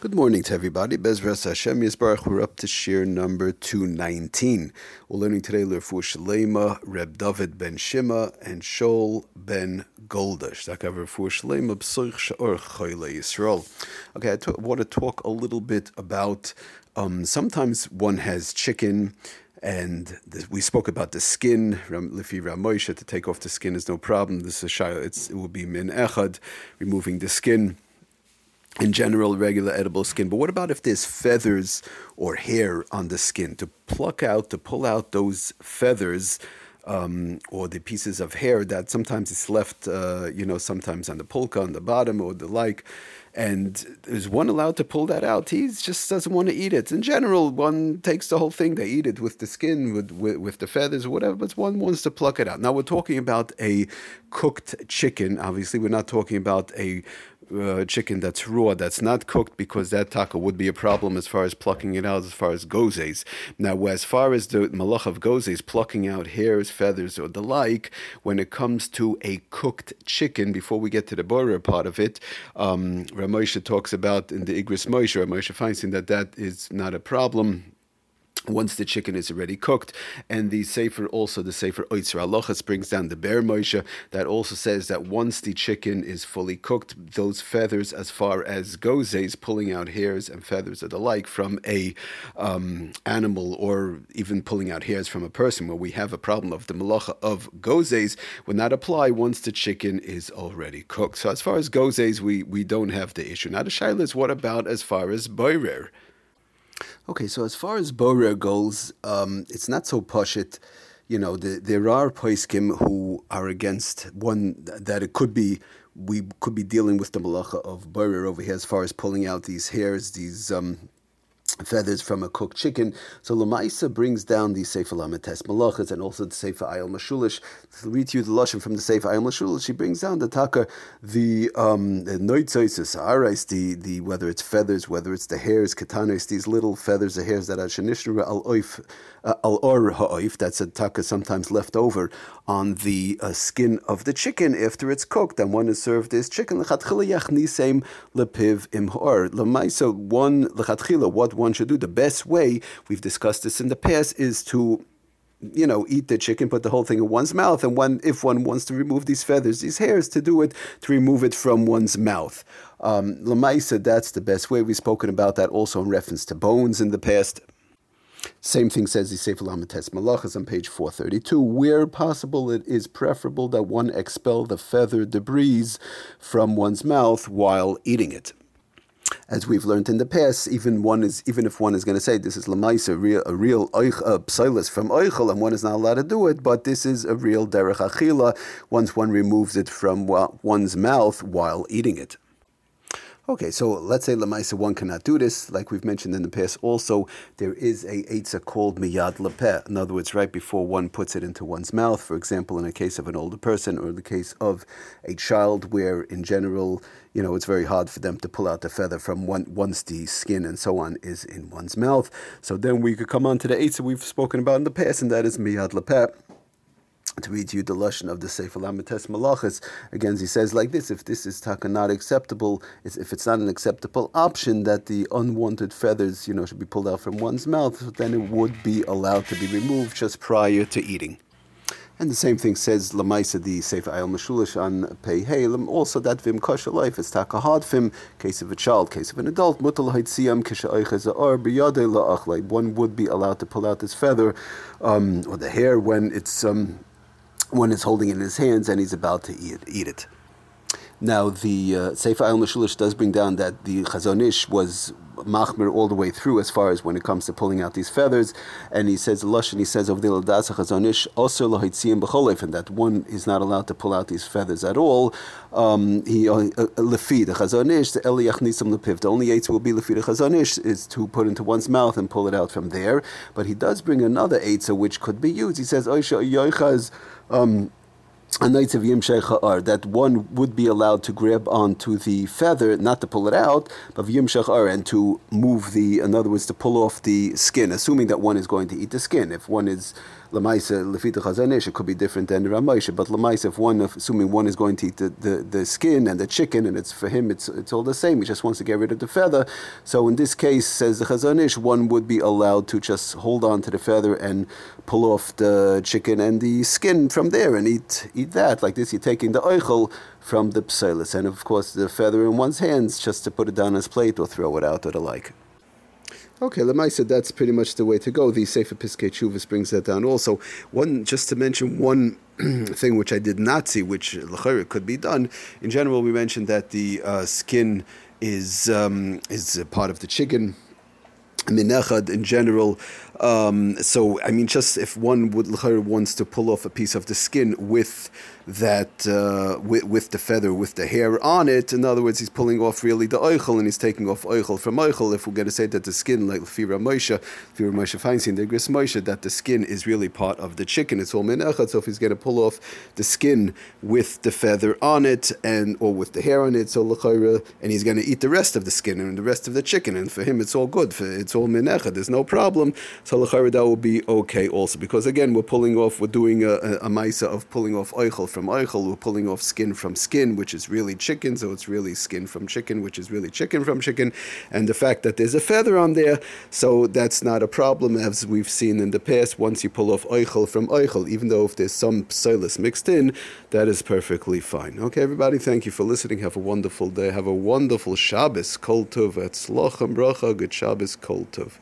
Good morning to everybody. Bezras Hashem Yisbarach. We're up to shir number 219. We're learning today Lerfu Shalema, Reb David ben Shima, and Shol ben Goldash. Okay, I t- want to talk a little bit about um, sometimes one has chicken and we spoke about the skin. Lifi Ramosha to take off the skin is no problem. This is it's, it will be min echad, removing the skin in general, regular edible skin. But what about if there's feathers or hair on the skin? To pluck out, to pull out those feathers um, or the pieces of hair that sometimes is left, uh, you know, sometimes on the polka, on the bottom or the like. And is one allowed to pull that out? He just doesn't want to eat it. In general, one takes the whole thing. They eat it with the skin, with, with, with the feathers, whatever, but one wants to pluck it out. Now, we're talking about a cooked chicken. Obviously, we're not talking about a uh, chicken that's raw, that's not cooked, because that taco would be a problem as far as plucking it out, as far as gozes. Now, as far as the malach of gozes, plucking out hairs, feathers, or the like, when it comes to a cooked chicken, before we get to the borer part of it, um, Ramosha talks about in the Igros Moshe, Ramosha Feinstein, that that is not a problem once the chicken is already cooked. And the Sefer, also the Sefer Oitzer Alochas, brings down the Be'er Moshe that also says that once the chicken is fully cooked, those feathers, as far as gozes, pulling out hairs and feathers or the like from a um, animal or even pulling out hairs from a person, where we have a problem of the malacha of gozes, would not apply once the chicken is already cooked. So as far as gozes, we, we don't have the issue. Now the shaila is what about as far as boirer? Okay, so as far as borer goes, um, it's not so poshit. You know, the, there are poiskim who are against one that it could be we could be dealing with the malacha of borer over here as far as pulling out these hairs, these um, feathers from a cooked chicken. So Lamaisa brings down the Sefer Lamites Malachas and also the Sefer Ayel Mashulish. To read to you the Lashon from the Sefer Ayel Mashulish, she brings down the Taka, the um, the the, the whether it's feathers, whether it's the hairs, katanis, these little feathers, the hairs that are shanishra al oif, uh, al or ha'oif, that's a Taka sometimes left over on the uh, skin of the chicken after it's cooked, and one is served as chicken. Lechatchila lepiv im hor. Lamaisa, one, lechatchila, what one should do. The best way, we've discussed this in the past, is to you know, eat the chicken, put the whole thing in one's mouth, and one, if one wants to remove these feathers, these hairs, to do it, to remove it from one's mouth. Um, Lamaisa, that's the best way. We've spoken about that also in reference to bones in the past. Same thing says the Sefer Lamites Malachas on page 432. Where possible, it is preferable that one expel the feather debris from one's mouth while eating it as we've learned in the past, even one is even if one is going to say this is lamaisa, a real, a real psilis from oichel, and one is not allowed to do it, but this is a real derech achila once one removes it from one's mouth while eating it. Okay, so let's say Lamaisa one cannot do this. Like we've mentioned in the past, also there is a eitzah called miyad lepeh. In other words, right before one puts it into one's mouth. For example, in a case of an older person or the case of a child, where in general, you know, it's very hard for them to pull out the feather from one, once the skin and so on is in one's mouth. So then we could come on to the eitzah we've spoken about in the past, and that is miyad lepeh to read to you the lashon of the Sefer Lamites Malachas. Again, he says like this: If this is taka not acceptable, if it's not an acceptable option that the unwanted feathers, you know, should be pulled out from one's mouth, then it would be allowed to be removed just prior to eating. And the same thing says Lamaisa the Sefer Ayel Mashulish on Pei Halim. Also, that vim kosher life is taka hard vim. Case of a child, case of an adult. Mutal haitziyam One would be allowed to pull out this feather um, or the hair when it's um, one is holding it in his hands and he's about to eat, eat it. Now, the uh, Sefer Al Mashulish does bring down that the Chazon Ish was machmir all the way through as far as when it comes to pulling out these feathers. And he says, Lush, and he says, of the Ladasa Chazonish, also Lohitziyim B'cholef, and that one is not allowed to pull out these feathers at all. Um, he, uh, uh, Lefi, the Chazonish, the Eli Yachnisam Lepiv, the only eight will be Lefi, the Chazonish, is to put into one's mouth and pull it out from there. But he does bring another eitzah which could be used. He says, Oisha Yoichaz, um, that one would be allowed to grab onto the feather, not to pull it out, but and to move the, in other words, to pull off the skin, assuming that one is going to eat the skin. If one is Lamaisa Lefita Chazanish, it could be different than the Ramaisha, but Lamaisa, if one, assuming one is going to eat the, the, the, skin and the chicken, and it's for him, it's it's all the same. He just wants to get rid of the feather. So in this case, says the Chazanish, one would be allowed to just hold on to the feather and pull off the chicken and the skin from there and eat eat that. Like this, you're taking the oichel from the psilis, and of course the feather in one's hands just to put it down his plate or throw it out or the like. Okay, Lamaisa, that's pretty much the way to go. The Sefer Piskei Chuvas brings that down. Also, one just to mention one thing which I did not see, which could be done. In general, we mentioned that the uh, skin is um, is a part of the chicken minechad in general. Um, so I mean, just if one would wants to pull off a piece of the skin with that uh, with, with, the feather, with the hair on it. In other words, he's pulling off really the oichel and he's taking off oichel from oichel. If we're going to say that the skin, like Fira Moshe, Fira Moshe Feinstein, the Gris Moshe, that the skin is really part of the chicken. It's all menachat. So if he's going to pull off the skin with the feather on it and or with the hair on it, so l'chayra, and he's going to eat the rest of the skin and the rest of the chicken, and for him it's all good. For, it's all. There's no problem. So that will be okay also because again we're pulling off, we're doing a, a, a maisa of pulling off oichel from oichel, we're pulling off skin from skin, which is really chicken, so it's really skin from chicken, which is really chicken from chicken. And the fact that there's a feather on there, so that's not a problem, as we've seen in the past. Once you pull off oichel from oichel, even though if there's some psilus mixed in, that is perfectly fine. Okay, everybody, thank you for listening. Have a wonderful day. Have a wonderful Shabbos, Kol Tov, Etzlochem Bracha, good Shabbos, Kol Tov.